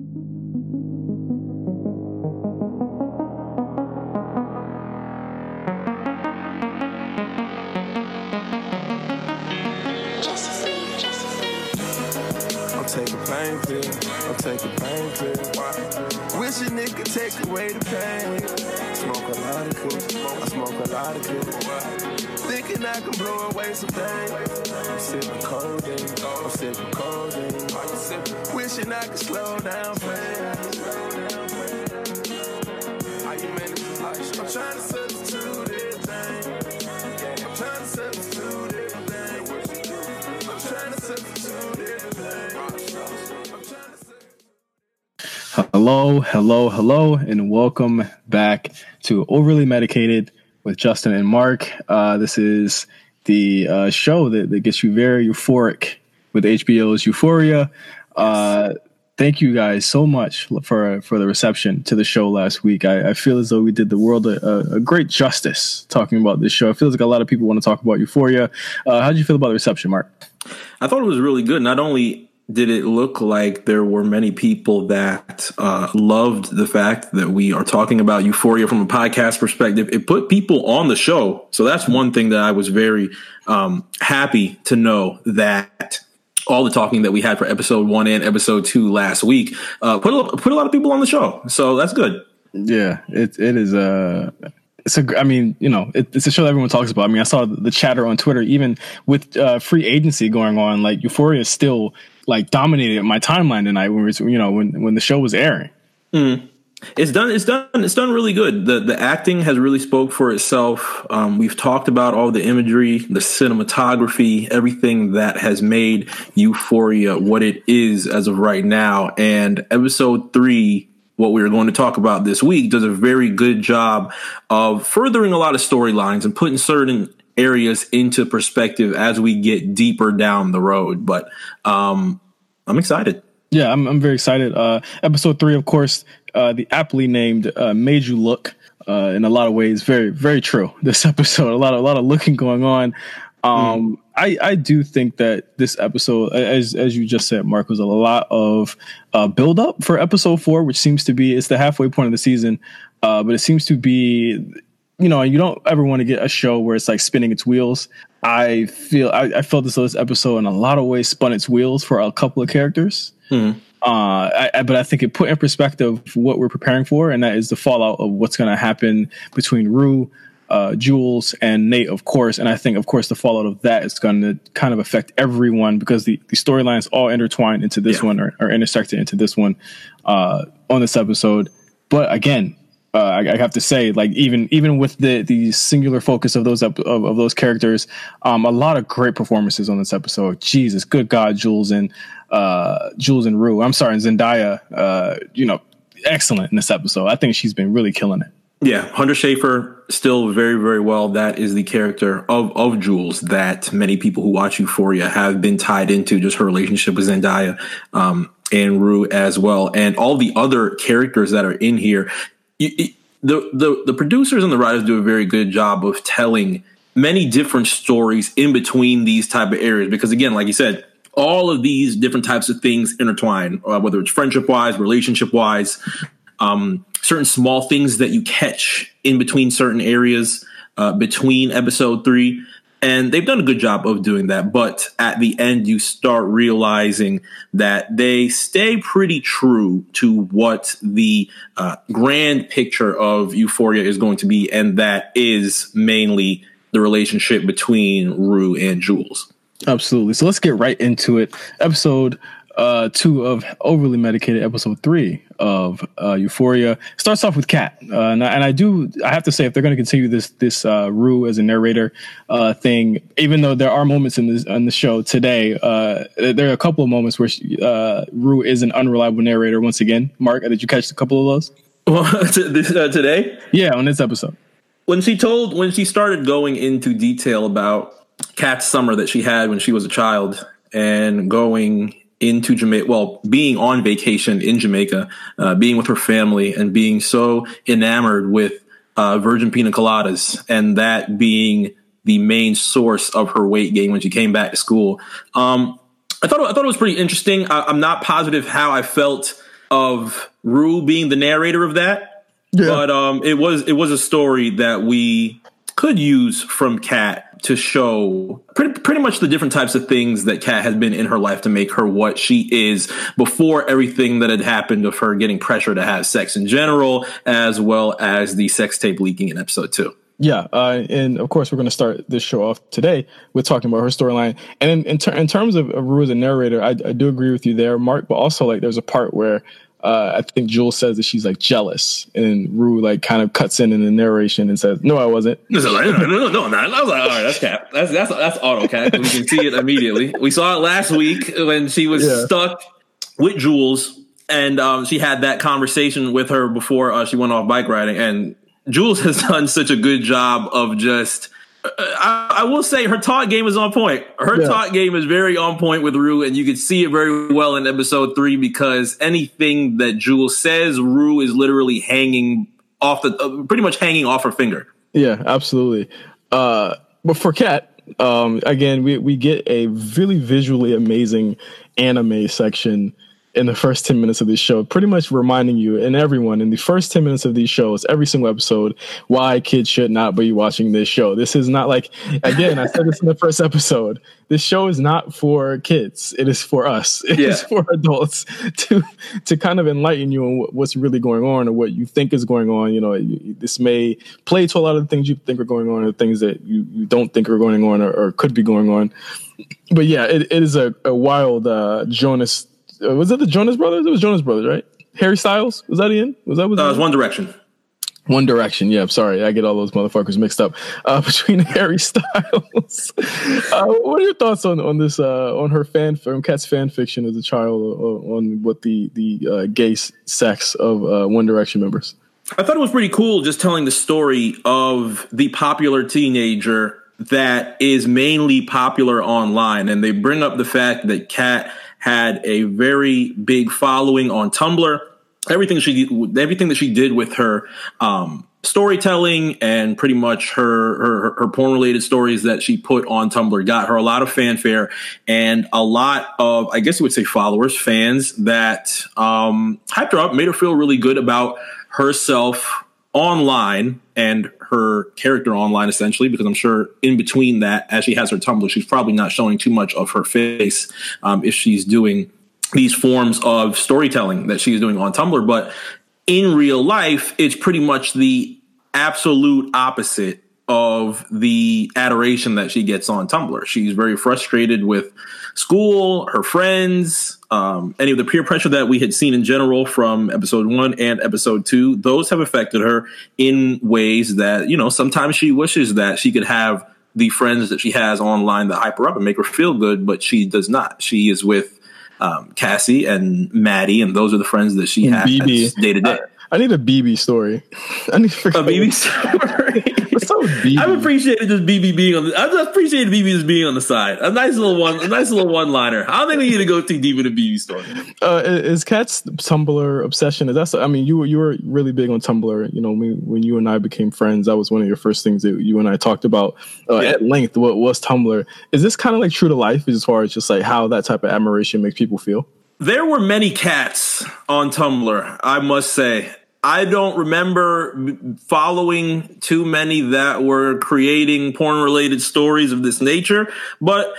I'm taking pain pill. I'm taking pain pill. A nigga take away the pain. Smoke a lot of good. I smoke a lot of good. Thinking I can blow away some pain. I'm sipping codeine. I'm sipping codeine. Wishing I could slow down pain. I'm trying to Hello, hello, hello, and welcome back to Overly Medicated with Justin and Mark. Uh, this is the uh, show that, that gets you very euphoric with HBO's Euphoria. Uh, thank you guys so much for for the reception to the show last week. I, I feel as though we did the world a, a, great justice talking about this show. It feels like a lot of people want to talk about Euphoria. Uh, how did you feel about the reception, Mark? I thought it was really good. Not only did it look like there were many people that uh, loved the fact that we are talking about Euphoria from a podcast perspective, it put people on the show. So that's one thing that I was very um, happy to know that all the talking that we had for episode one and episode two last week uh, put a, put a lot of people on the show. So that's good. Yeah, it it is a. It's a. I mean, you know, it, it's a show everyone talks about. I mean, I saw the chatter on Twitter, even with uh, free agency going on. Like Euphoria is still like dominated my timeline tonight when we were, you know when when the show was airing. It's done. It's done. It's done really good. the The acting has really spoke for itself. Um, we've talked about all the imagery, the cinematography, everything that has made Euphoria what it is as of right now. And episode three, what we are going to talk about this week, does a very good job of furthering a lot of storylines and putting certain areas into perspective as we get deeper down the road. But um, I'm excited. Yeah, I'm I'm very excited. Uh, episode three, of course, uh, the aptly named uh, "Made You Look." Uh, in a lot of ways, very very true. This episode, a lot of a lot of looking going on. Um, I I do think that this episode, as as you just said, Mark, was a lot of uh, build up for episode four, which seems to be it's the halfway point of the season, uh, but it seems to be you know, you don't ever want to get a show where it's like spinning its wheels. I feel I, I felt as though this episode in a lot of ways spun its wheels for a couple of characters. Uh, I, I, but I think it put in perspective what we're preparing for, and that is the fallout of what's going to happen between Rue, uh, Jules, and Nate, of course. And I think, of course, the fallout of that is going to kind of affect everyone because the, the storylines all intertwine into this Yeah. one or, or intersected into this one uh, on this episode. But again, uh, I, I have to say, like even even with the the singular focus of those of, of those characters, um, a lot of great performances on this episode. Jesus, good God, Jules and uh, Jules and Rue. I'm sorry, and Zendaya. Uh, you know, excellent in this episode. I think she's been really killing it. Yeah, Hunter Schafer still very, very well. That is the character of of Jules that many people who watch Euphoria have been tied into. Just her relationship with Zendaya um, and Rue as well, and all the other characters that are in here. You- the the the producers and the writers do a very good job of telling many different stories in between these type of areas. Because again, like you said, all of these different types of things intertwine, uh, whether it's friendship wise, relationship wise, um, certain small things that you catch in between certain areas uh, between episode three. And they've done a good job of doing that. But at the end, you start realizing that they stay pretty true to what the uh, grand picture of Euphoria is going to be. And that is mainly the relationship between Rue and Jules. Absolutely. So let's get right into it. Episode uh, two of Overly Medicated, episode three of uh, Euphoria starts off with Kat, uh, and, I, and I do I have to say if they're going to continue this this uh, Rue as a narrator uh, thing, even though there are moments in this on the show today, uh, there are a couple of moments where she, uh, Rue is an unreliable narrator once again. Mark, did you catch a couple of those? Well, t- this, uh, today, Yeah, on this episode. when she told when she started going into detail about Kat's summer that she had when she was a child and going into Jamaica, well, being on vacation in Jamaica, uh, being with her family, and being so enamored with uh, virgin pina coladas, and that being the main source of her weight gain when she came back to school. Um, I thought I thought it was pretty interesting. I, I'm not positive how I felt of Rue being the narrator of that. Yeah. But um, it was it was a story that we could use from Kat to show pretty, pretty much the different types of things that Kat has been in her life to make her what she is before everything that had happened of her getting pressure to have sex in general, as well as the sex tape leaking in episode two. Yeah, uh, and of course we're going to start this show off today with talking about her storyline. And in in, ter- in terms of, of Rue as a narrator, I, I do agree with you there, Mark. But also, like, there's a part where uh, I think Jules says that she's like jealous, and Rue like kind of cuts in in the narration and says, "No, I wasn't." no, no, no, no, no. I was like, "All right, that's cap. That's that's that's auto cap. We can see it immediately. We saw it last week when she was yeah. stuck with Jules, and um, she had that conversation with her before uh, she went off bike riding, and Jules has done such a good job of just I, I, will say her talk game is on point. Her yeah. talk game is very on point with Rue, and you can see it very well in episode three because anything that Jules says, Rue is literally hanging off the, uh, pretty much hanging off her finger. Yeah, absolutely. Uh, but for Kat, um, again, we we get a really visually amazing anime section in the first 10 minutes of this show, pretty much reminding you and everyone in the first 10 minutes of these shows, every single episode, why kids should not be watching this show. This is not like, again, I said this in the first episode. This show is not for kids. It is for us. It yeah. is for adults to to kind of enlighten you on what's really going on or what you think is going on. You know, this may play to a lot of the things you think are going on or things that you, you don't think are going on or, or could be going on. But yeah, it, it is a, a wild uh, Jonas uh, was it the Jonas Brothers? It was Jonas Brothers, right? Harry Styles was that in? Was that was? Uh, it was One Direction. One Direction. Yeah, I'm sorry, I get all those motherfuckers mixed up uh, between Harry Styles. uh, what are your thoughts on on this uh, on her fan on Kat's fan fiction as a child on what the the uh, gay sex of uh, One Direction members? I thought it was pretty cool just telling the story of the popular teenager that is mainly popular online, and they bring up the fact that Kat had a very big following on Tumblr. Everything she everything that she did with her um, storytelling and pretty much her, her her porn related stories that she put on Tumblr got her a lot of fanfare and a lot of I guess you would say followers, fans that um, hyped her up, made her feel really good about herself online and her character online essentially because i'm sure in between that as she has her tumblr she's probably not showing too much of her face um, if she's doing these forms of storytelling that she's doing on tumblr. But in real life it's pretty much the absolute opposite of the adoration that she gets on tumblr she's very frustrated with school her friends um, any of the peer pressure that we had seen in general from episode one and episode two, those have affected her in ways that, you know, sometimes she wishes that she could have the friends that she has online that hype her up and make her feel good, but she does not. She is with um, Cassie and Maddie, and those are the friends that she and has day to day. I need a BB story. I need a BB story. What's up with BB? I've appreciated just BB being on. The, I've just appreciated BB just being on the side. A nice little one. A nice little one liner. I don't think we need to go too deep into BB story. Uh, is Kat's Tumblr obsession? Is that? I mean, you were you were really big on Tumblr. You know, when, when you and I became friends, that was one of your first things that you and I talked about uh, yeah. at length. What was Tumblr? Is this kind of like true to life as far as just like how that type of admiration makes people feel? There were many cats on Tumblr, I must say. I don't remember following too many that were creating porn related stories of this nature, but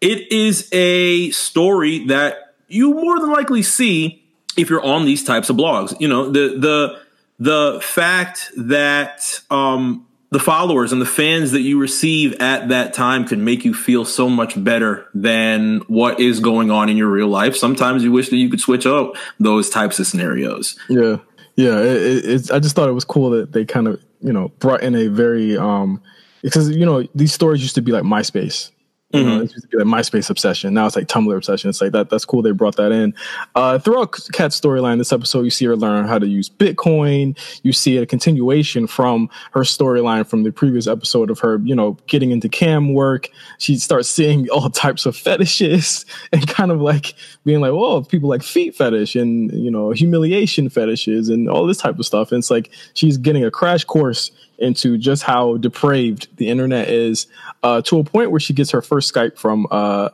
it is a story that you more than likely see if you're on these types of blogs. You know, the the the fact that um, the followers and the fans that you receive at that time can make you feel so much better than what is going on in your real life. Sometimes you wish that you could switch up those types of scenarios. Yeah. Yeah, it, I just thought it was cool that they kind of you know brought in a very um because you know these stories used to be like MySpace you mm-hmm. know, it used to be like MySpace obsession. Now it's like Tumblr obsession. It's like that. That's cool. They brought that in. Uh, throughout Kat's storyline, this episode, you see her learn how to use Bitcoin. You see a continuation from her storyline from the previous episode of her, you know, getting into cam work. She starts seeing all types of fetishes and kind of like being like, "Oh, people like feet fetish and you know humiliation fetishes and all this type of stuff." And it's like she's getting a crash course into just how depraved the internet is uh, to a point where she gets her first Skype from uh,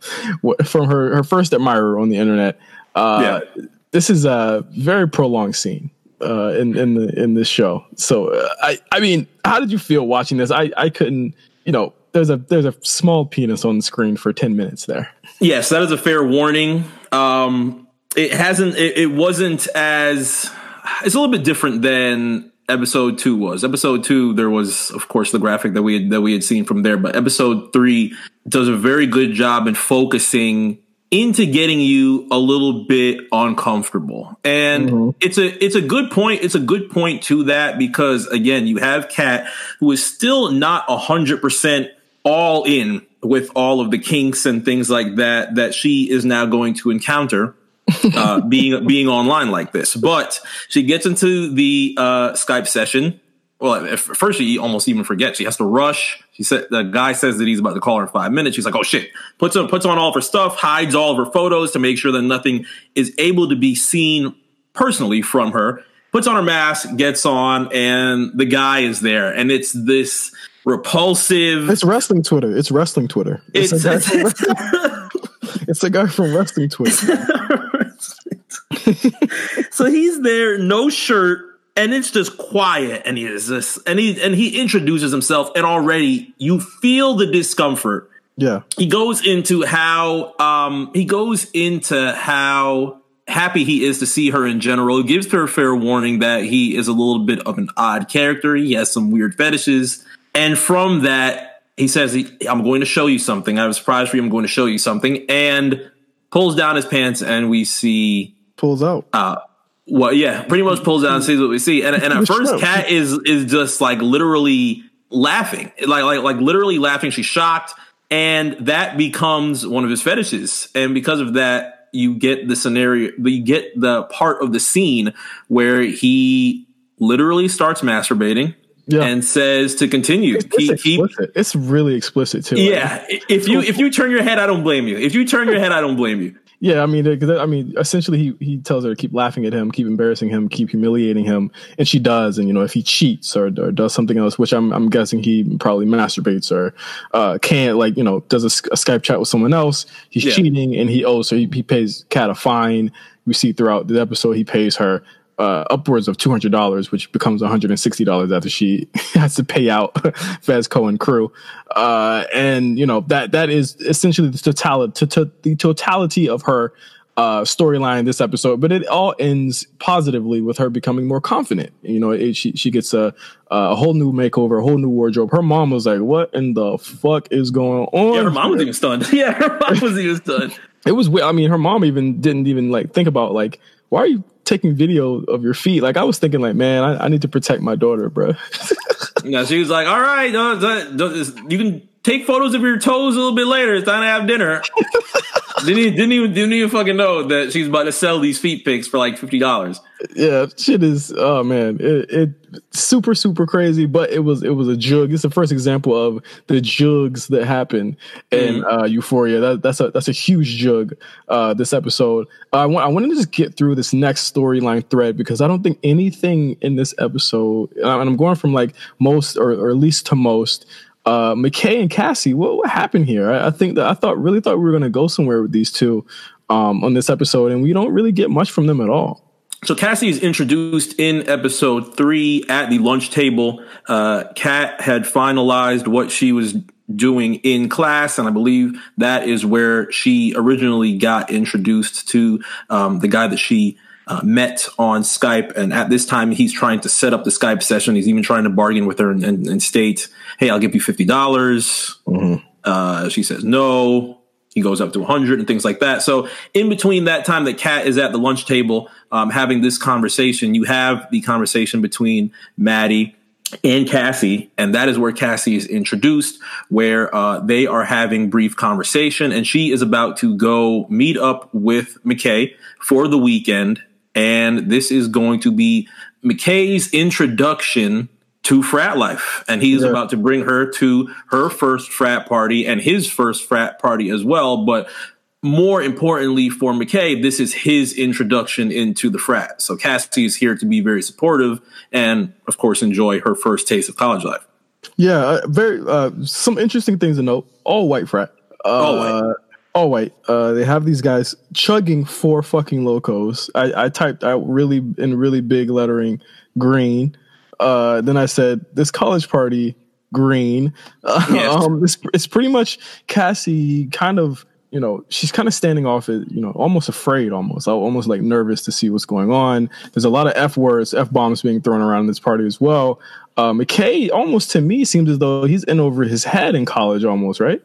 from her her first admirer on the internet. Uh, yeah. this is a very prolonged scene uh, in in the in this show. So uh, I I mean, how did you feel watching this? I I couldn't, you know, there's a there's a small penis on the screen for 10 minutes there. Yes, that is a fair warning. Um it hasn't it, it wasn't as it's a little bit different than episode 2 was. Episode 2 there was of course the graphic that we had that we had seen from there, but episode 3 does a very good job in focusing into getting you a little bit uncomfortable. And mm-hmm. it's a it's a good point. It's a good point to that because again, you have Kat who is still not a hundred percent all in with all of the kinks and things like that that she is now going to encounter uh, being being online like this. But she gets into the uh, Skype session well, at first she almost even forgets. She has to rush. She said the guy says that he's about to call her in five minutes. She's like, "Oh shit!" puts on puts on all of her stuff, hides all of her photos to make sure that nothing is able to be seen personally from her. Puts on her mask, gets on, and the guy is there, and it's this repulsive. It's wrestling Twitter. It's wrestling Twitter. It's, it's, a, guy from, it's a guy from wrestling Twitter. so he's there, no shirt and it's just quiet and he is just and he and he introduces himself and already you feel the discomfort. Yeah. He goes into how um he goes into how happy he is to see her in general. He gives her a fair warning that he is a little bit of an odd character. He has some weird fetishes. And from that he says i'm going to show you something. I have a surprise for you. I'm going to show you something. And pulls down his pants and we see pulls out uh well, yeah, pretty much pulls out and sees what we see. And, and at first, Kat is is just like literally laughing, like like like literally laughing. She's shocked, and that becomes one of his fetishes. And because of that, you get the scenario, you get the part of the scene where he literally starts masturbating. Yeah. and says to continue. It's, keep, keep, it's really explicit too. Yeah, if you if you turn your head, I don't blame you. If you turn your head, I don't blame you. Yeah, I mean, I mean, essentially, he he tells her to keep laughing at him, keep embarrassing him, keep humiliating him, and she does. And you know, if he cheats or, or does something else, which I'm I'm guessing he probably masturbates or uh, can't like you know does a, a Skype chat with someone else, he's yeah. cheating and he owes. So he, he pays Kat a fine. We see throughout the episode he pays her uh, upwards of two hundred dollars, which becomes one hundred and sixty dollars after she has to pay out Fezco and crew. Uh, and you know that that is essentially the totality to, to, the totality of her uh, storyline this episode. But it all ends positively with her becoming more confident. You know, it, she she gets a a whole new makeover, a whole new wardrobe. Her mom was like, "What in the fuck is going on?" Yeah, her mom was even stunned. yeah, her mom was even stunned. it was. I mean, her mom even didn't even like think about like why are you taking video of your feet. Like I was thinking, like, man, I, I need to protect my daughter, bro. yeah, she was like, all right, you can take photos of your toes a little bit later. It's time to have dinner. didn't even, didn't even didn't even fucking know that she's about to sell these feet pics for like fifty dollars. Yeah, shit is oh man, it, it super super crazy, but it was it was a jug. It's the first example of the jugs that happen in mm. uh, Euphoria. That, that's a that's a huge jug. Uh, this episode, I want I wanted to just get through this next storyline thread because I don't think anything in this episode, and I'm going from like most or, or at least to most uh, McKay and Cassie, what, what happened here? I, I, think that I thought really thought we were going to go somewhere with these two um, on this episode, and we don't really get much from them at all. So Cassie is introduced in episode three at the lunch table. Uh, Kat had finalized what she was doing in class, and I believe that is where she originally got introduced to um, the guy that she uh, met on Skype, and at this time he's trying to set up the Skype session. He's even trying to bargain with her and, and, and state, "Hey, I'll give you fifty dollars." Mm-hmm. Uh, she says no. He goes up to 100 and things like that. So, in between that time that Kat is at the lunch table um, having this conversation, you have the conversation between Maddie and Cassie, and that is where Cassie is introduced, where uh, they are having brief conversation, and she is about to go meet up with McKay for the weekend and this is going to be McKay's introduction to frat life. And he's yeah. about to bring her to her first frat party and his first frat party as well. But more importantly for McKay, this is his introduction into the frat. So Cassie is here to be very supportive and, of course, enjoy her first taste of college life. Yeah, uh, very uh, some interesting things to note. All white frat. Uh, all white Oh wait, uh, they have these guys chugging four fucking Lokos. I, I typed out really in really big lettering green. Uh, then I said this college party green. Yes. um, it's, it's pretty much Cassie kind of you know she's kind of standing off it you know almost afraid almost almost like nervous to see what's going on there's a lot of f words f bombs being thrown around in this party as well uh, mckay almost to me seems as though he's in over his head in college almost right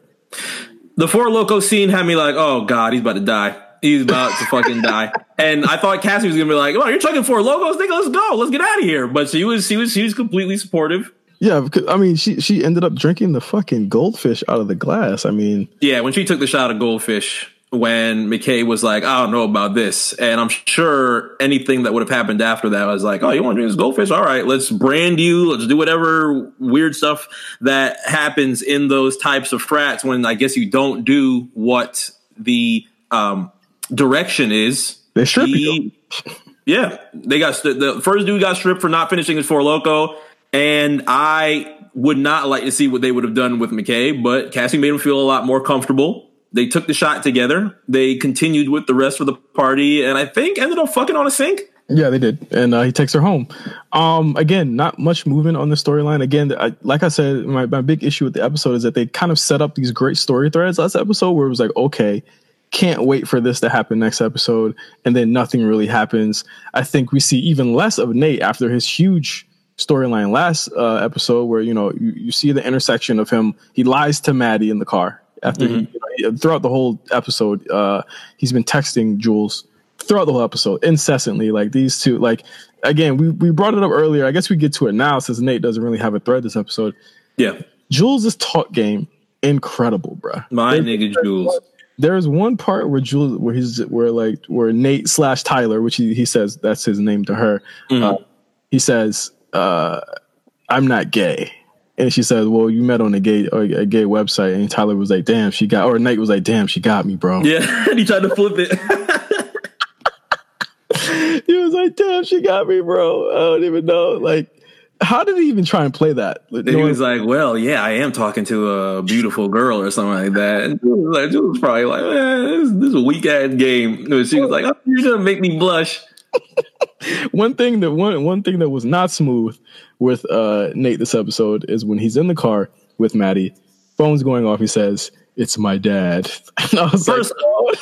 The Four Loko scene had me like, oh god, he's about to die. He's about to fucking die. And I thought Cassie was gonna be like, oh, you're chugging Four Lokos, nigga, let's go, let's get out of here. But she was, she was, she was completely supportive. yeah because, i mean she she ended up drinking the fucking goldfish out of the glass i mean Yeah, when she took the shot of goldfish, when McKay was like, I don't know about this. And I'm sure anything that would have happened after that was like, oh, you want to drink this goldfish? All right, let's brand you. Let's do whatever weird stuff that happens in those types of frats when I guess you don't do what the um, direction is. They strip He- you. Yeah, they got st- the first dude got stripped for not finishing his four Loko, and I would not like to see what they would have done with McKay, but Cassie made him feel a lot more comfortable. They took the shot together. They continued with the rest of the party, and I think ended up fucking on a sink. Yeah, they did, and uh, he takes her home. Um, again, not much movement on the storyline. Again, I, like I said, my, my big issue with the episode is that they kind of set up these great story threads last episode, where it was like, okay, can't wait for this to happen next episode, and then nothing really happens. I think we see even less of Nate after his huge storyline last uh, episode, where you know you, you see the intersection of him. He lies to Maddie in the car after he, you know, throughout the whole episode. Uh, he's been texting Jules throughout the whole episode incessantly. Like these two, like again, we we brought it up earlier. I guess we get to it now since Nate doesn't really have a thread this episode. Yeah, Jules' talk game incredible, bruh. my There- nigga Jules. There's one part where Jules, where he's, where like, where Nate slash Tyler, which he, he says that's his name to her. Uh, he says, uh, "I'm not gay," and she says, "Well, you met on a gay or a gay website." And Tyler was like, "Damn, she got," or Nate was like, "Damn, she got me, bro." Yeah, and he tried to flip it. he was like, "Damn, she got me, bro." I don't even know. Like, how did he even try and play that? Like, he was like, "Well, yeah, I am talking to a beautiful girl or something like that." And Jules was like, Jules was probably like, "Man, this, this is a weak ass game." And she was like, oh, "You're gonna make me blush." One thing that one one thing that was not smooth with uh, Nate this episode is when he's in the car with Maddie, phone's going off. He says, "It's my dad." And I was First- like,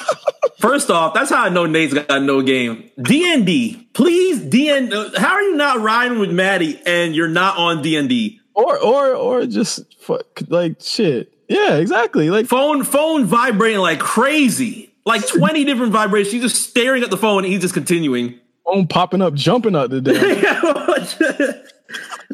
First off, that's how I know Nate's got no game. DND, please DN. How are you not riding with Maddie and you're not on DND? or or or just fuck, like shit. Yeah, exactly. Like Phone phone vibrating like crazy, like twenty different vibrations. She's just staring at the phone and he's just continuing. Phone popping up, jumping out the damn.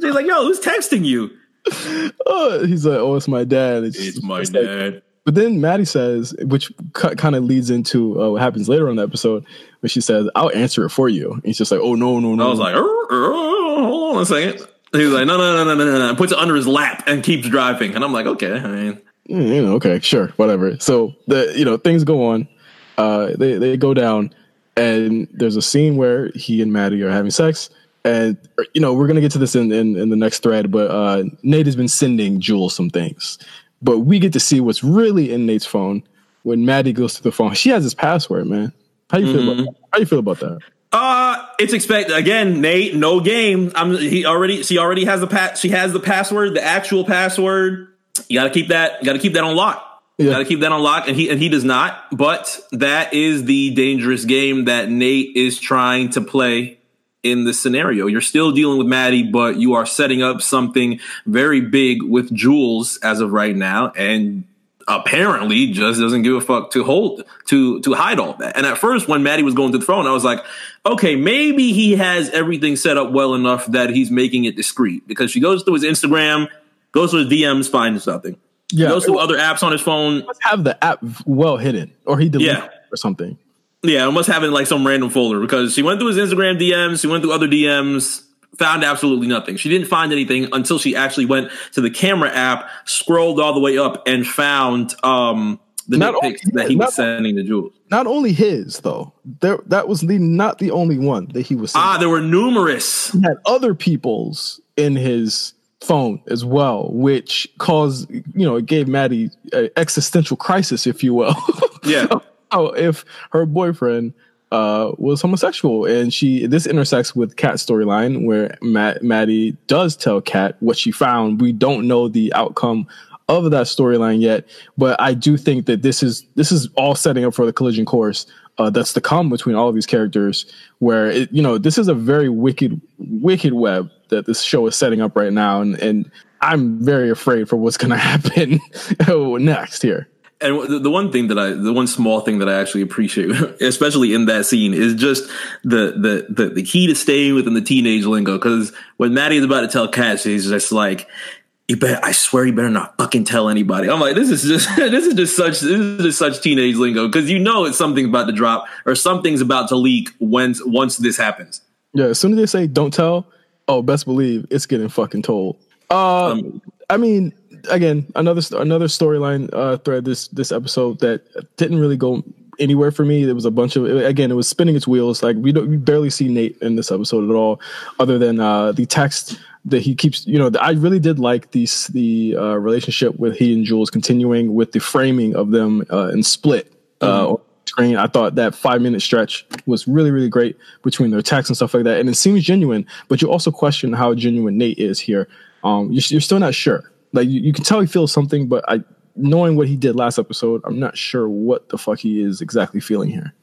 She's like, "Yo, who's texting you?" Uh, he's like, "Oh, it's my dad." It's, it's like- dad. But then Maddie says, which kind of leads into uh, what happens later on the episode, where she says, "I'll answer it for you." And he's just like, "Oh no, no, no!" I was like, "Er, er, hold on a second. He was like, no, no, no, no, no, no, no. Puts it under his lap and keeps driving. And I'm like, okay. I mean, Mm, you know, okay, sure, whatever. So the you know things go on, uh, they they go down, and there's a scene where he and Maddie are having sex, and you know we're gonna get to this in in, in the next thread, but uh, Nate has been sending Jules some things, but we get to see what's really in Nate's phone when Maddie goes to the phone. She has his password, man. How you feel about that? How you feel about that? Uh, it's expected again, Nate. No game. I'm. He already. She already has the pat. She has the password, the actual password. You got to keep that. You got to keep that on lock. Yeah. got to keep that on lock, and he and he does not. But that is the dangerous game that Nate is trying to play in this scenario. You're still dealing with Maddie, but you are setting up something very big with Jules as of right now, and apparently just doesn't give a fuck to hold to to hide all that. And at first, when Maddie was going to the throne, I was like, okay, maybe he has everything set up well enough that he's making it discreet because she goes to his Instagram, goes to his DMs, finds nothing. Yeah, Goes to other apps on his phone. must have the app well hidden, or he deleted Yeah. it or something. Yeah, it must have in like some random folder because she went through his Instagram DMs, she went through other DMs, found absolutely nothing. She didn't find anything until she actually went to the camera app, scrolled all the way up, and found um the Not dick only- pics that he was sending to Jules. Not only his though, there that was the not the only one that he was. Sending. Ah, there were numerous. He had other people's in his phone as well, which caused you know it gave Maddie an existential crisis, if you will. Yeah. oh, if her boyfriend uh, was homosexual, and she this intersects with Kat's storyline where Matt, Maddie does tell Kat what she found. We don't know the outcome of that storyline yet, but I do think that this is this is all setting up for the collision course uh, that's to come between all of these characters. Where it, you know this is a very wicked wicked web that this show is setting up right now, and and I'm very afraid for what's going to happen next here. And the one thing that I, the one small thing that I actually appreciate, especially in that scene, is just the the the, the key to staying within the teenage lingo. Because when Maddie is about to tell Kat, she's just like, "You better, I swear, you better not fucking tell anybody." I'm like, this is just this is just such this is just such teenage lingo because you know it's something about to drop or something's about to leak once once this happens. Yeah, as soon as they say "don't tell," oh, best believe it's getting fucking told. Uh, um, I mean, again, another another storyline uh, thread this this episode that didn't really go anywhere for me. There was a bunch of again, it was spinning its wheels. Like we don't we barely see Nate in this episode at all, other than uh, the text that he keeps. You know, I really did like these the uh, relationship with he and Jules continuing with the framing of them uh, in Split. Uh, mm-hmm. Screen. I thought that five minute stretch was really, really great between their texts and stuff like that. And it seems genuine, but you also question how genuine Nate is here. Um, you're, you're still not sure like you, you can tell he feels something, but I knowing what he did last episode, I'm not sure what the fuck he is exactly feeling here.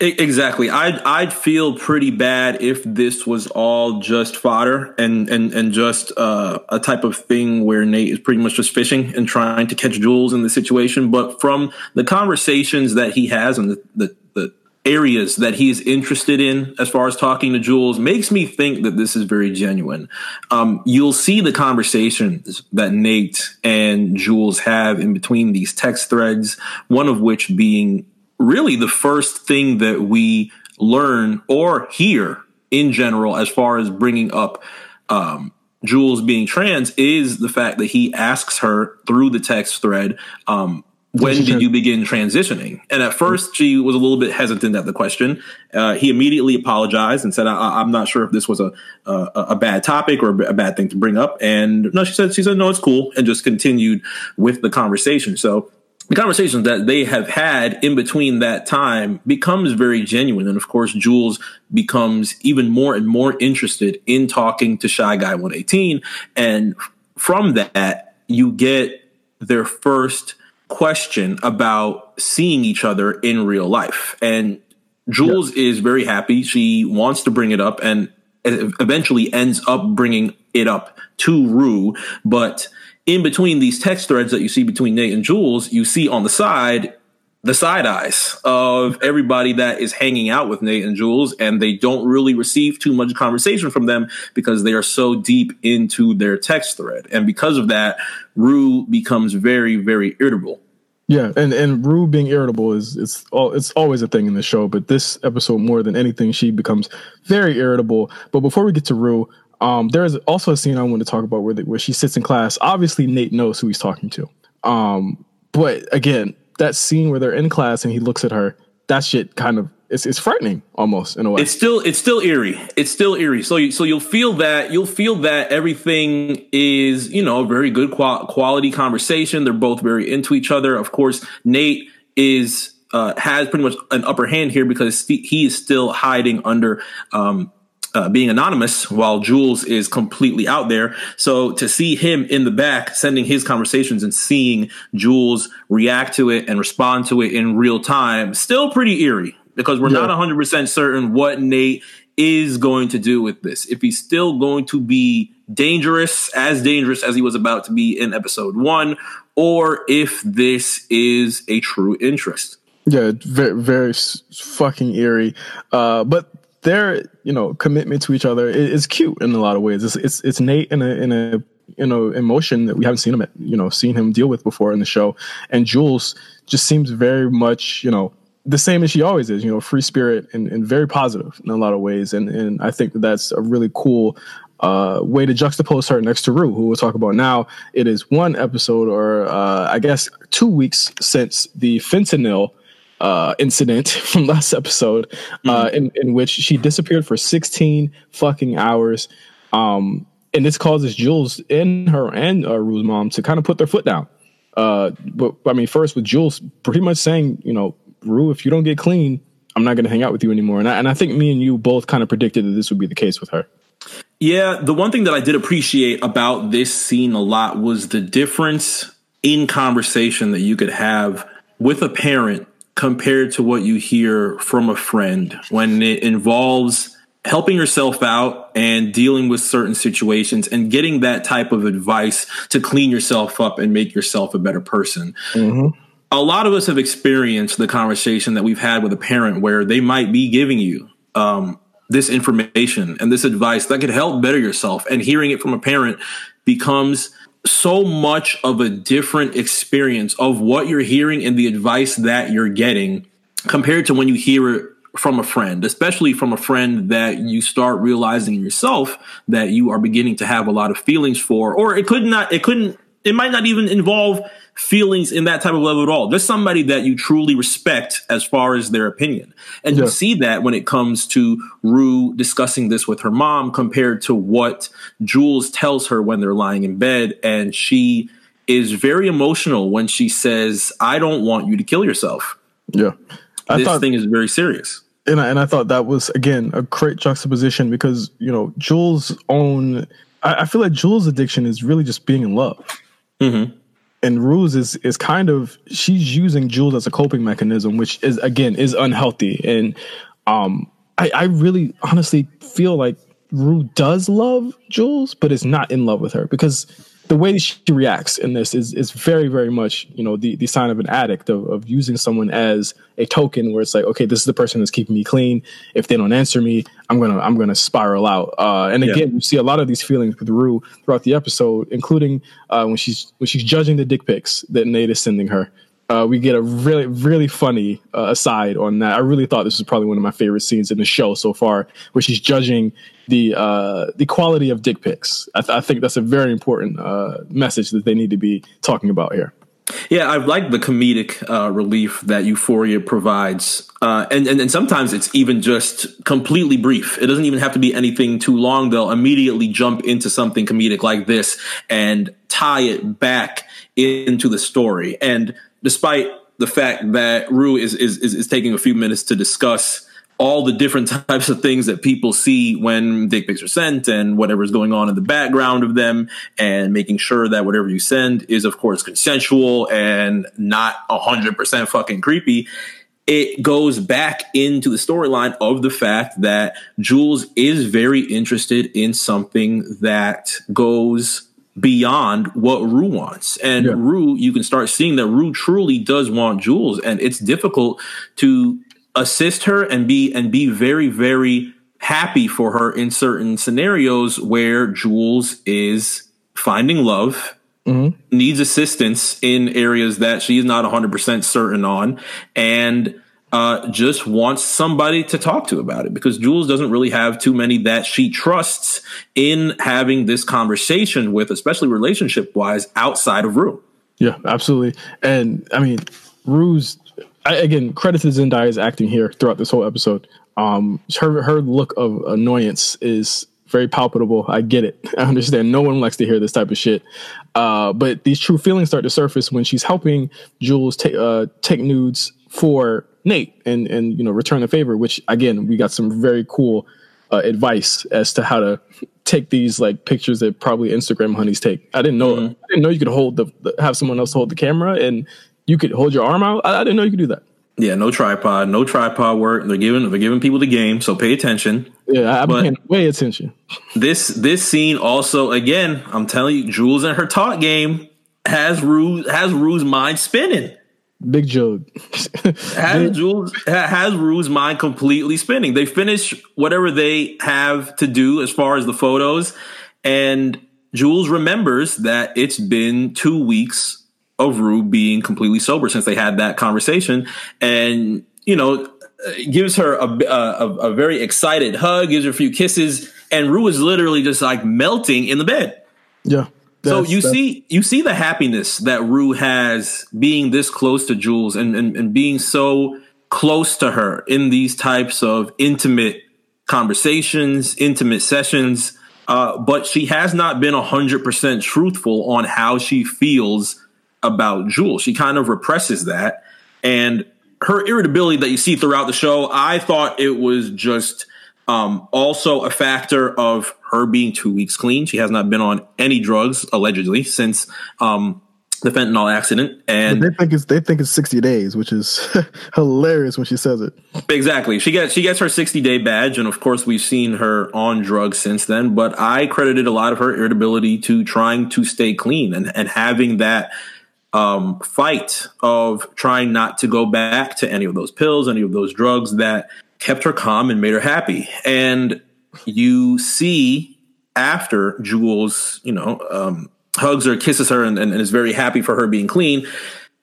Exactly. I'd I'd feel pretty bad if this was all just fodder and and and just uh, a type of thing where Nate is pretty much just fishing and trying to catch Jules in the situation. But from the conversations that he has and the, the, the areas that he's interested in as far as talking to Jules makes me think that this is very genuine. Um, you'll see the conversations that Nate and Jules have in between these text threads, one of which being really the first thing that we learn or hear in general as far as bringing up um, Jules being trans is the fact that he asks her through the text thread, um, when did you begin transitioning? And at first, she was a little bit hesitant at the question. Uh, he immediately apologized and said, I- am not sure if this was a, a, a bad topic or a bad thing to bring up." And no, she said, "She said no, it's cool," and just continued with the conversation. So the conversations that they have had in between that time becomes very genuine. And of course, Jules becomes even more and more interested in talking to Shy Guy 118. And from that, you get their first question about seeing each other in real life. And Jules is very happy. She wants to bring it up and eventually ends up bringing it up to Rue. But in between these text threads that you see between Nate and Jules, you see on the side the side eyes of everybody that is hanging out with Nate and Jules, and they don't really receive too much conversation from them because they are so deep into their text thread. And because of that, Rue becomes very, very irritable. Yeah, and and Rue being irritable is it's all it's always a thing in the show, but this episode more than anything, she becomes very irritable. But before we get to Rue, um, there is also a scene I want to talk about where the, where she sits in class. Obviously, Nate knows who he's talking to. Um, but again, that scene where they're in class and he looks at her, that shit kind of it's it's frightening almost in a way. It's still it's still eerie. It's still eerie. So you, so you'll feel that you'll feel that everything is you know a very good qual- quality conversation. They're both very into each other. Of course, Nate is uh, has pretty much an upper hand here because he is still hiding under um, uh, being anonymous while Jules is completely out there. So to see him in the back sending his conversations and seeing Jules react to it and respond to it in real time, still pretty eerie because we're yeah. not 100% certain what Nate is going to do with this. If he's still going to be dangerous, as dangerous as he was about to be in episode one, or if this is a true interest. Yeah, very, very fucking eerie. Uh, but their you know commitment to each other is, cute in a lot of ways. It's it's, it's Nate in a in a you know emotion that we haven't seen him you know seen him deal with before in the show, and Jules just seems very much you know the same as she always is. You know, free spirit and, and very positive in a lot of ways, and and I think that that's a really cool. Uh, way to juxtapose her next to Rue, who we'll talk about now. It is one episode, or uh, I guess two weeks since the fentanyl uh, incident from last episode, mm-hmm. uh, in, in which she disappeared for 16 fucking hours. Um, and this causes Jules and her and uh, Rue's mom to kind of put their foot down. Uh, but I mean, first with Jules pretty much saying, you know, Rue, if you don't get clean, I'm not going to hang out with you anymore. And I, and I think me and you both kind of predicted that this would be the case with her. Yeah, the one thing that I did appreciate about this scene a lot was the difference in conversation that you could have with a parent compared to what you hear from a friend when it involves helping yourself out and dealing with certain situations and getting that type of advice to clean yourself up and make yourself a better person. Mm-hmm. A lot of us have experienced the conversation that we've had with a parent where they might be giving you um, this information and this advice that could help better yourself. And hearing it from a parent becomes so much of a different experience of what you're hearing and the advice that you're getting compared to when you hear it from a friend, especially from a friend that you start realizing yourself that you are beginning to have a lot of feelings for, or it could not, it couldn't, it might not even involve feelings in that type of level at all. There's somebody that you truly respect as far as their opinion. And yeah. you see that when it comes to Rue discussing this with her mom compared to what Jules tells her when they're lying in bed. And she is very emotional when she says, I don't want you to kill yourself. Yeah. I this thought, thing is very serious. And I, and I thought that was, again, a great juxtaposition because, you know, Jules' own, I, I feel like Jules' addiction is really just being in love. Mm-hmm and Rue's is is kind of she's using Jules as a coping mechanism, which is again is unhealthy. And um, I, I really honestly feel like Rue does love Jules, but is not in love with her because the way she reacts in this is is very very much you know the the sign of an addict of, of using someone as a token where it's like okay this is the person that's keeping me clean if they don't answer me i'm gonna i'm gonna spiral out uh, and again yeah. you see a lot of these feelings with rue throughout the episode including uh, when she's when she's judging the dick pics that nate is sending her uh, we get a really really funny uh, aside on that. I really thought this was probably one of my favorite scenes in the show so far, where she's judging the uh, the quality of dick pics. I, th- I think that's a very important uh, message that they need to be talking about here. Yeah, I like the comedic uh, relief that Euphoria provides, uh, and, and and sometimes it's even just completely brief. It doesn't even have to be anything too long. They'll immediately jump into something comedic like this and tie it back into the story. And despite the fact that Rue is, is, is, is taking a few minutes to discuss all the different types of things that people see when dick pics are sent and whatever's going on in the background of them and making sure that whatever you send is of course consensual and not a hundred percent fucking creepy. It goes back into the storyline of the fact that Jules is very interested in something that goes beyond what Rue wants. And yeah. Rue, you can start seeing that Rue truly does want Jules. And it's difficult to assist her and be and be very, very happy for her in certain scenarios where Jules is finding love. Mm-hmm. Needs assistance in areas that she's not 100% certain on, and uh, just wants somebody to talk to about it because Jules doesn't really have too many that she trusts in having this conversation with, especially relationship wise, outside of Rue. Yeah, absolutely. And I mean, Rue's I, again credit to Zendaya's acting here throughout this whole episode. Um, her her look of annoyance is very palpable. I get it. I understand. No one likes to hear this type of shit. Uh, but these true feelings start to surface when she's helping Jules take uh, take nudes for Nate and and you know return the favor. Which again, we got some very cool uh, advice as to how to take these like pictures that probably Instagram honeys take. I didn't know. Mm-hmm. I didn't know you could hold the, the, have someone else hold the camera and you could hold your arm out. I, I didn't know you could do that. Yeah, no tripod, no tripod work. They're giving they're giving people the game, so pay attention. Yeah, I'm paying way attention. This this scene also, again, I'm telling you, Jules and her talk game has Rue has Rue's mind spinning. Big joke. has Jules has Rue's mind completely spinning. They finish whatever they have to do as far as the photos, and Jules remembers that it's been two weeks of Rue being completely sober since they had that conversation, and you know gives her a, a, a very excited hug, gives her a few kisses, and Rue is literally just like melting in the bed. Yeah so you see you see the happiness that Rue has being this close to Jules and, and, and being so close to her in these types of intimate conversations, intimate sessions. uh, but she has not been 100% truthful on how she feels about Jules. She kind of represses that. And her irritability that you see throughout the show, I thought it was just um, also a factor of her being two weeks clean. She has not been on any drugs allegedly since um, the fentanyl accident, and but they think it's they think it's sixty days, which is hilarious when she says it. Exactly, she gets she gets her sixty day badge, and of course we've seen her on drugs since then. But I credited a lot of her irritability to trying to stay clean and and having that um, fight of trying not to go back to any of those pills, any of those drugs that kept her calm and made her happy. And you see after Jules, you know, um, hugs her, kisses her, and, and, is very happy for her being clean.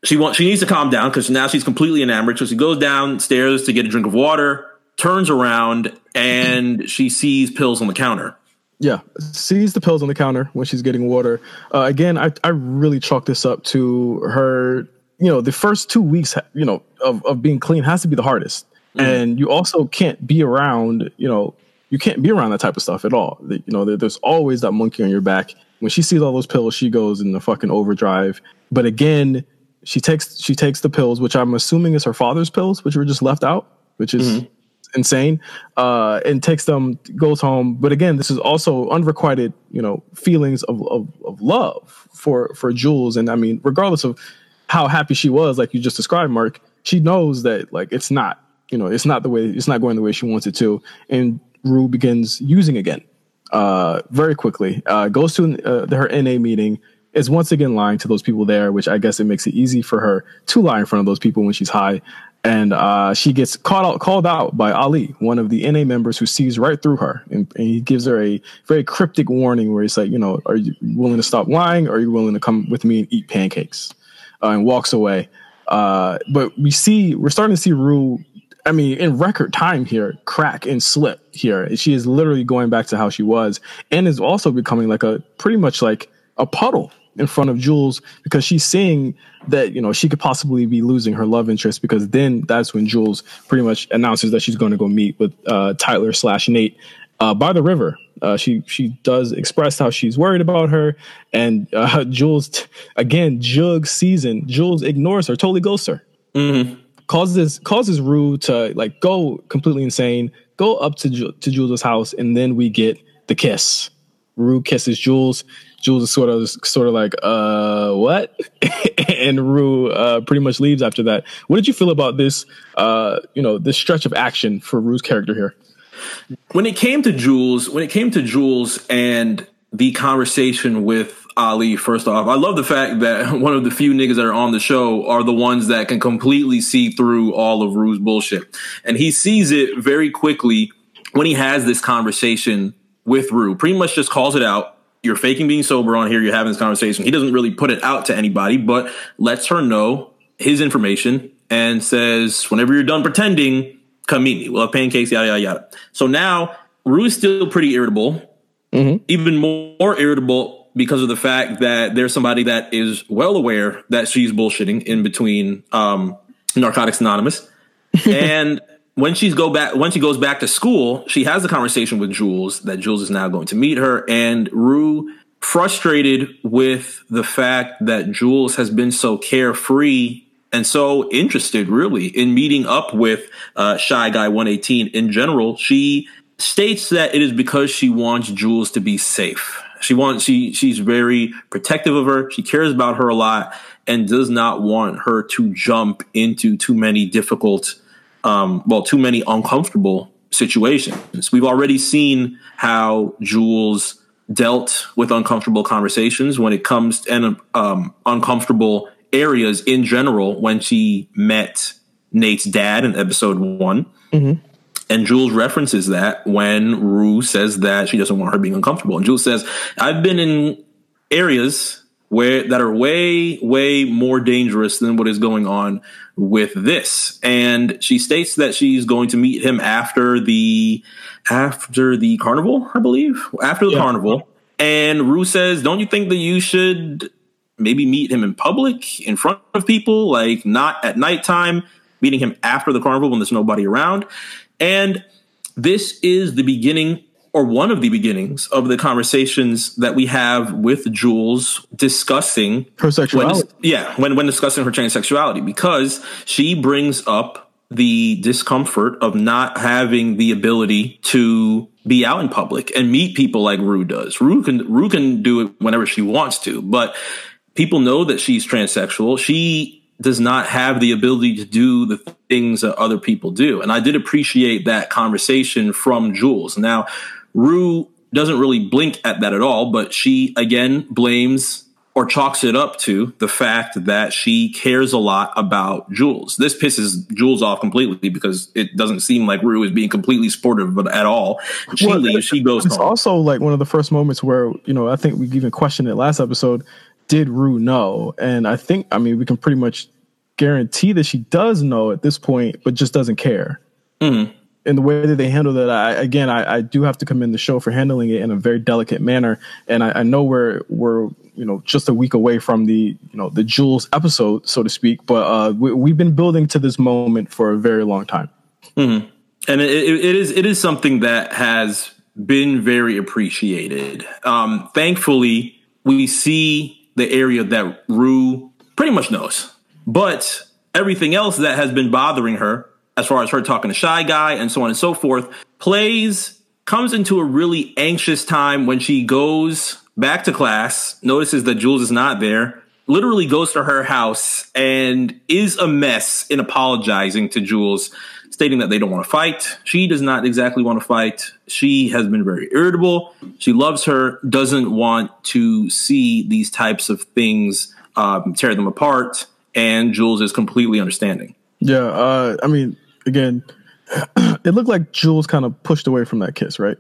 She wants she needs to calm down because now she's completely enamored. So she goes downstairs to get a drink of water, turns around, and she sees pills on the counter. Yeah, sees the pills on the counter when she's getting water. Uh, again, I, I really chalk this up to her. You know, the first two weeks, you know, of, of being clean has to be the hardest, mm. and you also can't be around. You know, you can't be around that type of stuff at all. You know, there's always that monkey on your back. When she sees all those pills, she goes in the fucking overdrive. But again, she takes she takes the pills, which I'm assuming is her father's pills, which were just left out, which is mm-hmm insane uh, and takes them goes home. But again this is also unrequited you know feelings of, of, of love for for jules. And i mean regardless of how happy she was like you just described mark she knows that like it's not you know it's not the way it's not going the way she wants it to. And rue begins using again uh, very quickly uh, goes to uh, her na meeting is once again lying to those people there, which I guess it makes it easy for her to lie in front of those people when she's high and uh, she gets caught out, called out by Ali, one of the NA members who sees right through her, and, and, he gives her a very cryptic warning where he's like, you know, are you willing to stop lying, or are you willing to come with me and eat pancakes, uh, and walks away. Uh, but we see we're starting to see Rue. I mean, in record time here, crack and slip here. She is literally going back to how she was, and is also becoming like a pretty much like a puddle in front of Jules because she's seeing that you know she could possibly be losing her love interest because then that's when Jules pretty much announces that she's going to go meet with uh, Tyler slash Nate uh, by the river. Uh, she she does express how she's worried about her, and uh, Jules t- again Jug season Jules ignores her, totally ghosts her. Mm-hmm. Causes causes Rue to like go completely insane, go up to Ju- to Jules' house, and then we get the kiss. Rue kisses Jules. Jules is sort of sort of like, uh, what? and Rue uh, pretty much leaves after that. What did you feel about this? Uh, you know, this stretch of action for Rue's character here. When it came to Jules, when it came to Jules and the conversation with Ali, first off, I love the fact that one of the few niggas that are on the show are the ones that can completely see through all of Rue's bullshit. And he sees it very quickly when he has this conversation with Rue. Pretty much just calls it out you're faking being sober on here. You're having this conversation. He doesn't really put it out to anybody, but lets her know his information and says, whenever you're done pretending, come meet me. We'll have pancakes, yada, yada, yada. So now Rue is still pretty irritable, mm-hmm. even more irritable because of the fact that there's somebody that is well aware that she's bullshitting in between um, Narcotics Anonymous. and when she's go back when she goes back to school, she has a conversation with Jules that Jules is now going to meet her, and Rue frustrated with the fact that Jules has been so carefree and so interested really in meeting up with uh, Shy Guy 118 in general. She states that it is because she wants Jules to be safe. She wants she she's very protective of her. She cares about her a lot and does not want her to jump into too many difficult um, well, too many uncomfortable situations. We've already seen how Jules dealt with uncomfortable conversations when it comes to and um, uncomfortable areas in general when she met Nate's dad in episode one. Mm-hmm. And Jules references that when Rue says that she doesn't want her being uncomfortable. And Jules says, I've been in areas where that are way, way more dangerous than what is going on with this. And she states that she's going to meet him after the after the carnival, I believe. After the yeah. carnival. And Rue says, Don't you think that you should maybe meet him in public, in front of people, like not at nighttime, meeting him after the carnival when there's nobody around? And this is the beginning or one of the beginnings of the conversations that we have with Jules discussing her sexuality. When, yeah, when when discussing her transsexuality, because she brings up the discomfort of not having the ability to be out in public and meet people like Rue does. Rue can Rue can do it whenever she wants to, but people know that she's transsexual. She does not have the ability to do the things that other people do. And I did appreciate that conversation from Jules. Now, Rue doesn't really blink at that at all, but she again blames or chalks it up to the fact that she cares a lot about Jules. This pisses Jules off completely because it doesn't seem like Rue is being completely sportive at all. She well, leaves, she goes It's home. also like one of the first moments where, you know, I think we even questioned it last episode. Did Rue know? And I think, I mean, we can pretty much guarantee that she does know at this point, but just doesn't care. Mm-hmm in the way that they handle that, I, again, I, I, do have to commend the show for handling it in a very delicate manner. And I, I, know we're we're you know just a week away from the you know the Jules episode, so to speak. But uh, we, have been building to this moment for a very long time. Mm-hmm. And it, it is it is something that has been very appreciated. Um, thankfully, we see the area that Rue pretty much knows, but everything else that has been bothering her as far as her talking to Shy Guy and so on and so forth, plays, comes into a really anxious time when she goes back to class, notices that Jules is not there, literally goes to her house and is a mess in apologizing to Jules, stating that they don't want to fight. She does not exactly want to fight. She has been very irritable. She loves her, doesn't want to see these types of things um, tear them apart. And Jules is completely understanding. Yeah, uh, I mean, again, it looked like Jules kind of pushed away from that kiss, right?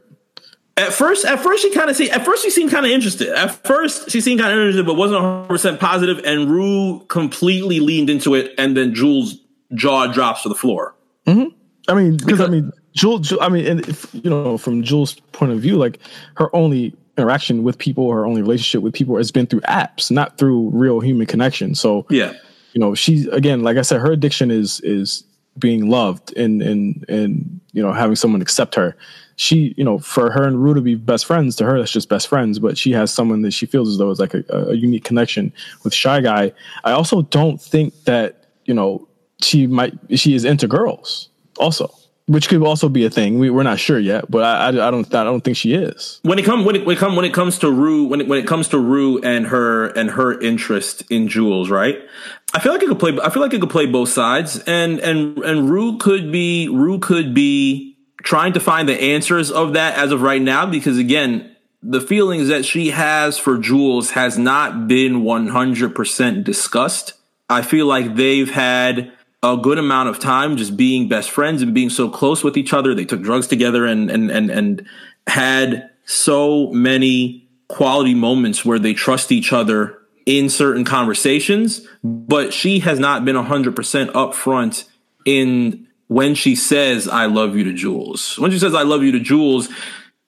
At first, at first she kind of see. At first, she seemed kind of interested. At first, she seemed kind of interested, but wasn't 100 percent positive. And Rue completely leaned into it, and then Jules' jaw drops to the floor. Mm-hmm. I mean, because I mean, Jules. I mean, and if, you know, from Jules' point of view, like her only interaction with people, her only relationship with people has been through apps, not through real human connection. So yeah, you know, she again, like I said, her addiction is is being loved and and and you know having someone accept her. She, you know, for her and Rue to be best friends, to her that's just best friends. But she has someone that she feels as though is like a, a unique connection with Shy Guy. I also don't think that you know she might she is into girls also which could also be a thing. We, we're not sure yet, but I, I, I don't I don't think she is. When it comes when it, when it when it comes to Rue when it, when it comes to Rue and her and her interest in Jules, right? I feel like it could play. I feel like it could play both sides, and and and Rue could be Rue could be trying to find the answers of that as of right now, because again, the feelings that she has for Jules has not been one hundred percent discussed. I feel like they've had a good amount of time just being best friends and being so close with each other. They took drugs together and and and and had so many quality moments where they trust each other in certain conversations, but she has not been 100% upfront in when she says I love you to Jules. When she says I love you to Jules,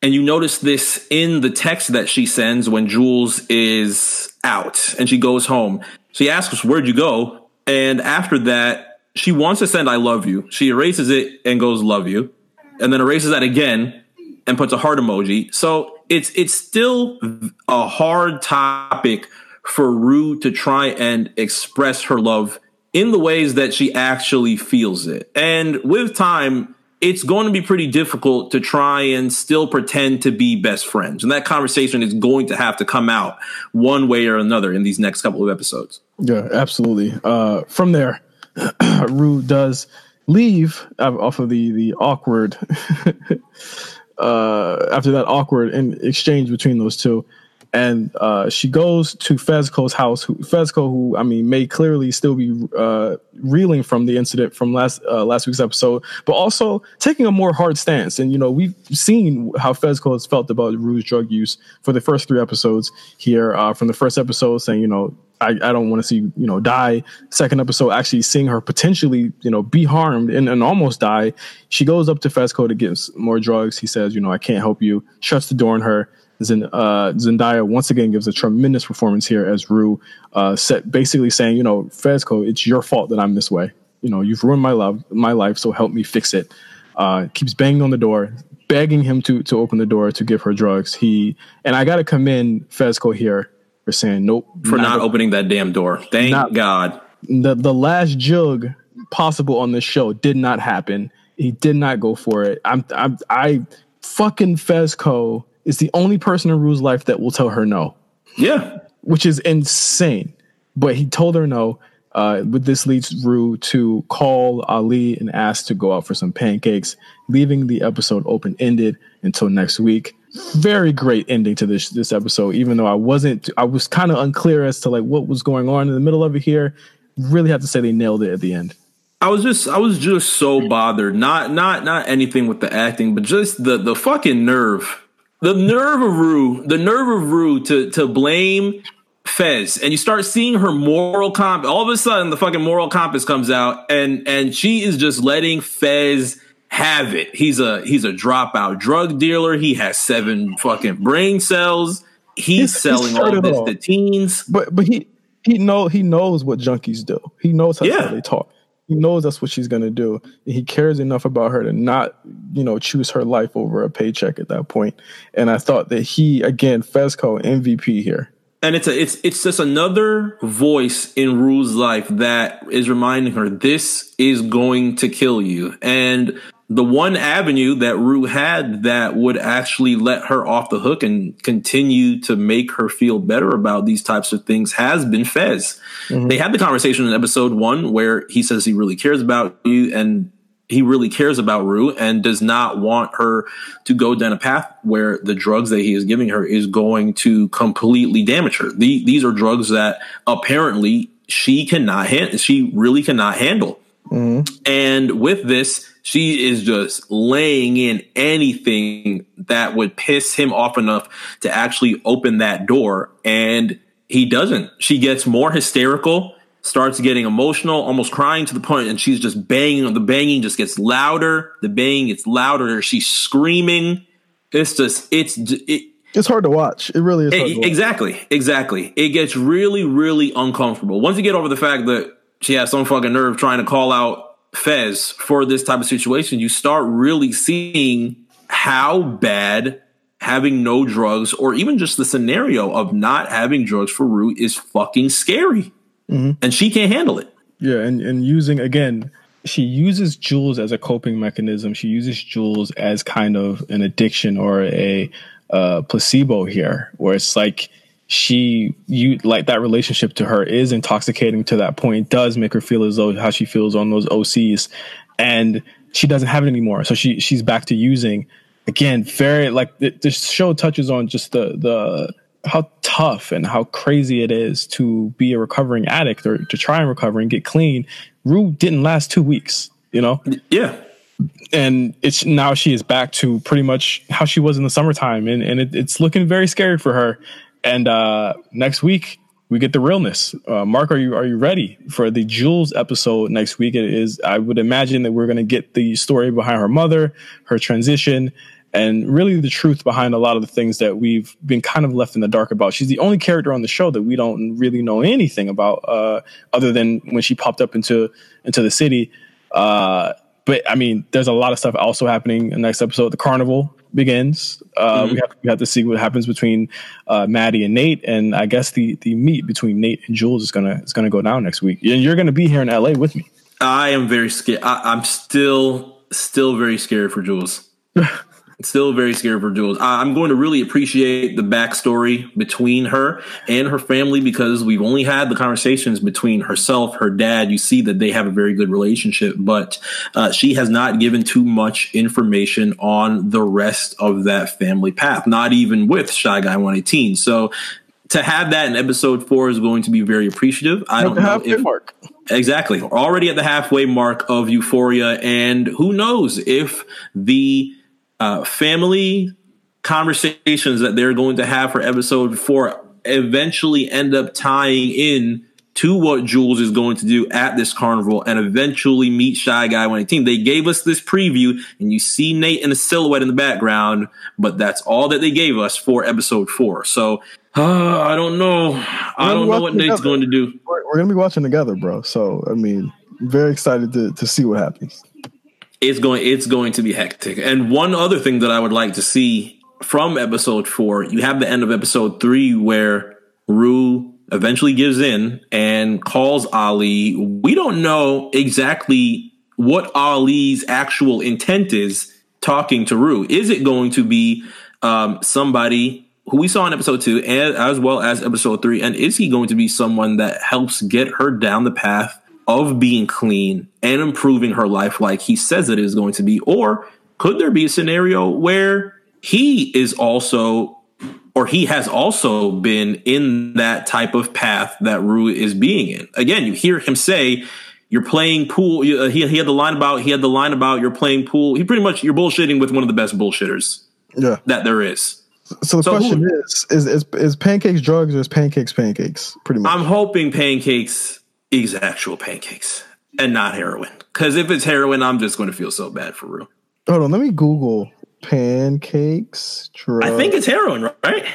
and you notice this in the text that she sends when Jules is out and she goes home. She asks, Where'd you go? And after that, she wants to send I love you. She erases it and goes love you. And then erases that again and puts a heart emoji. So it's it's still a hard topic for Rue to try and express her love in the ways that she actually feels it. And with time, it's going to be pretty difficult to try and still pretend to be best friends. And that conversation is going to have to come out one way or another in these next couple of episodes. Yeah, absolutely. Uh, from there, Rue does leave off of the the awkward uh, after that awkward in exchange between those two and uh, she goes to Fezco's house. Who, Fezco, who I mean, may clearly still be uh, reeling from the incident from last uh, last week's episode, but also taking a more hard stance. And you know, we've seen how Fezco has felt about Rue's drug use for the first three episodes here. Uh, from the first episode, saying you know. I, I don't want to see you know die. Second episode, actually seeing her potentially you know be harmed and, and almost die. She goes up to Fezco to get more drugs. He says, you know, I can't help you. Shuts the door on her uh, Zendaya once again gives a tremendous performance here as Rue, uh, set, basically saying, you know, Fezco, it's your fault that I'm this way. You know, you've ruined my love, my life, so help me fix it. Uh, keeps banging on the door, begging him to to open the door to give her drugs. He and I got to commend Fezco here for saying nope for not, not opening that damn door. Thank not, God. The the last jug possible on this show did not happen. He did not go for it. I'm I'm I fucking Fezco is the only person in Rue's life that will tell her no. Yeah. Which is insane. But he told her no. Uh, but this leads Rue to call Ali and ask to go out for some pancakes, leaving the episode open ended until next week. Very great ending to this this episode, even though I wasn't I was kind of unclear as to like what was going on in the middle of it here. Really have to say they nailed it at the end. I was just I was just so bothered. Not not not anything with the acting, but just the the fucking nerve. The nerve of Rue, the nerve of Rue to to blame Fez, and you start seeing her moral comp. All of a sudden, the fucking moral compass comes out, and and she is just letting Fez have it. He's a he's a dropout drug dealer. He has seven fucking brain cells. He's, selling all this all. to teens. But but he he know he knows what junkies do. He knows how yeah. they talk. He knows that's what she's gonna do. And He cares enough about her to not, you know, choose her life over a paycheck at that point. And I thought that he, again, Fezco MVP here and it's a it's it's just another voice in Rue's life that is reminding her this is going to kill you. And the one avenue that Rue had that would actually let her off the hook and continue to make her feel better about these types of things has been Fez. Mm-hmm. They had the conversation in episode one where he says he really cares about you and he really cares about Rue and does not want her to go down a path where the drugs that he is giving her is going to completely damage her. The, these are drugs that apparently she cannot handle. She really cannot handle. Mm-hmm. And with this, she is just laying in anything that would piss him off enough to actually open that door. And he doesn't. She gets more hysterical starts getting emotional, almost crying to the point, and she's just banging. The banging just gets louder. The banging gets louder. She's screaming. It's just it's it, it's hard to watch. It really is. It, exactly, exactly. It gets really, really uncomfortable once you get over the fact that she has some fucking nerve trying to call out Fez for this type of situation. You start really seeing how bad having no drugs or even just the scenario of not having drugs for Rue is fucking scary mm-hmm. and she can't handle it. Yeah, and and using again, she uses Jules as a coping mechanism. She uses Jules as kind of an addiction or a uh, placebo here, where it's like she you like that relationship to her is intoxicating to that point. It does make her feel as though how she feels on those OCs, and she doesn't have it anymore. So she she's back to using again. Very like the, the show touches on just the the how tough and how crazy it is to be a recovering addict or to try and recover and get clean. Rue didn't last two weeks, you know? Yeah. And it's now she is back to pretty much how she was in the summertime. And, and it, it's looking very scary for her. And uh, next week, we get the realness. Uh, Mark, are you are you ready for the Jules episode next week? It is. I would imagine that we're going to get the story behind her mother, her transition, and really the truth behind a lot of the things that we've been kind of left in the dark about. She's the only character on the show that we don't really know anything about, uh, other than when she popped up into into the city. Uh, but I mean, there's a lot of stuff also happening in the next episode. The carnival begins. Uh, mm-hmm. we, have, we have to see what happens between uh, Maddie and Nate, and I guess the the meet between Nate and Jules is gonna is gonna go down next week. And you're gonna be here in LA with me. I am very scared. I, I'm still still very scared for Jules. Still very scared for Jules. I'm going to really appreciate the backstory between her and her family because we've only had the conversations between herself, her dad. You see that they have a very good relationship, but uh, she has not given too much information on the rest of that family path, not even with Shy Guy 118. So to have that in episode four is going to be very appreciative. I don't know if mark. exactly already at the halfway mark of Euphoria, and who knows if the uh, family conversations that they're going to have for episode four eventually end up tying in to what Jules is going to do at this carnival and eventually meet Shy Guy 118. They gave us this preview and you see Nate in a silhouette in the background, but that's all that they gave us for episode four. So uh, I don't know. I don't know what Nate's going to do. We're, we're going to be watching together, bro. So, I mean, very excited to, to see what happens It's going it's going to be hectic. And one other thing that I would like to see from episode four, you have the end of episode three where Rue eventually gives in and calls Ali. We don't know exactly what Ali's actual intent is talking to Rue. Is it going to be um, somebody who we saw in episode two and as well as episode three? And is he going to be someone that helps get her down the path of being clean and improving her life like he says it is going to be? Or could there be a scenario where he is also or he has also been in that type of path that Rue is being in. Again, you hear him say, "You're playing pool." Uh, he, he had the line about he had the line about you're playing pool. He pretty much you're bullshitting with one of the best bullshitters, yeah, that there is. So the so question who, is, is: is is pancakes drugs or is pancakes pancakes? Pretty much. I'm hoping pancakes is actual pancakes and not heroin. Because if it's heroin, I'm just going to feel so bad for real. Hold on, let me Google pancakes. Drug, I think it's heroin, right?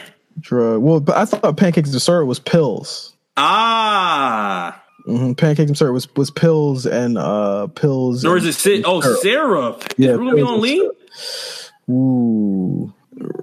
Drug. Well, but I thought pancakes and syrup was pills. Ah. Mm-hmm. Pancakes and syrup was was pills and uh pills. Or is it si- oh syrup? syrup. Yeah. Is on lean? Ooh.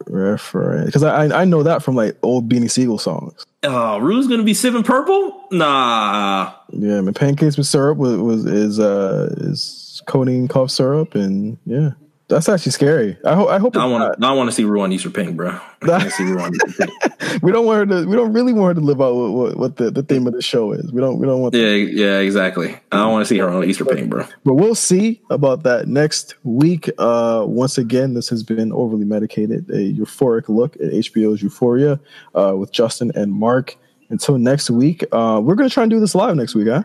Reference because I I know that from like old Beanie Sigel songs. Oh, Rue's gonna be sipping purple? Nah. Yeah, man. Pancakes with syrup was, was is uh is codeine cough syrup and yeah. That's actually scary. I hope. I hope. I want. I want to see Ruan Easter Pink, bro. I see Ruan Easter Pink. we don't want her to. We don't really want her to live out what, what, what, the, the theme of the show is. We don't. We don't want. Yeah. Yeah. Exactly. I don't want to see her on Easter Pink, bro. But we'll see about that next week. Uh, once again, this has been overly medicated. A euphoric look at HBO's Euphoria uh, with Justin and Mark. Until next week, uh, we're gonna try and do this live next week, huh?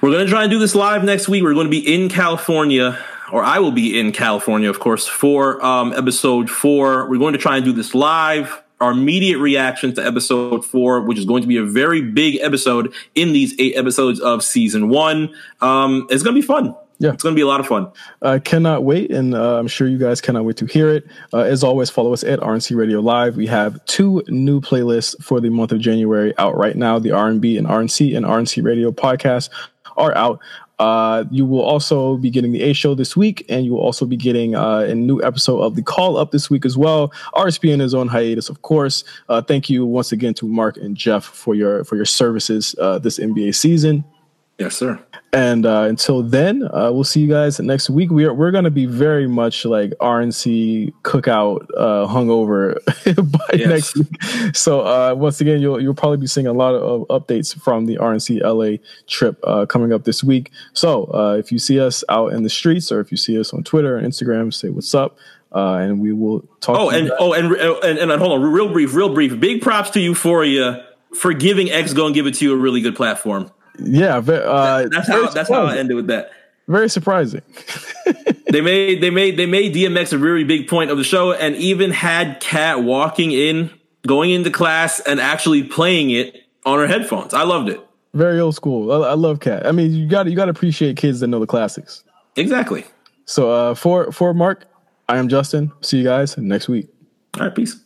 We're gonna try and do this live next week. We're going to be in California or I will be in California, of course, for um, episode four. We're going to try and do this live. Our immediate reaction to episode four, which is going to be a very big episode in these eight episodes of season one. Um, it's going to be fun. Yeah, it's going to be a lot of fun. I cannot wait, and uh, I'm sure you guys cannot wait to hear it. Uh, as always, follow us at RNC Radio Live. We have two new playlists for the month of January out right now: the R&B and RNC and RNC Radio podcast are out. Uh, you will also be getting the A show this week, and you will also be getting uh, a new episode of the Call Up this week as well. RSPN is on hiatus, of course. Uh, thank you once again to Mark and Jeff for your for your services uh, this NBA season. Yes, sir. And uh, until then, uh, we'll see you guys next week. We are we're going to be very much like RNC cookout uh, hungover by yes. next week. So uh, once again, you'll you'll probably be seeing a lot of updates from the RNC LA trip uh, coming up this week. So uh, if you see us out in the streets or if you see us on Twitter and Instagram, say what's up. Uh, and we will talk. Oh, and oh, and, and and hold on, real brief, real brief. Big props to Euphoria for giving X Gon' Give It to You a really good platform. Yeah, uh, that's how that's how I ended with that. Very surprising. they made they made they made DMX a really big point of the show, and even had Kat walking in, going into class, and actually playing it on her headphones. I loved it. Very old school. I, I love Kat. I mean, you got you got to appreciate kids that know the classics. Exactly. So uh, for for Mark, I am Justin. See you guys next week. All right, peace.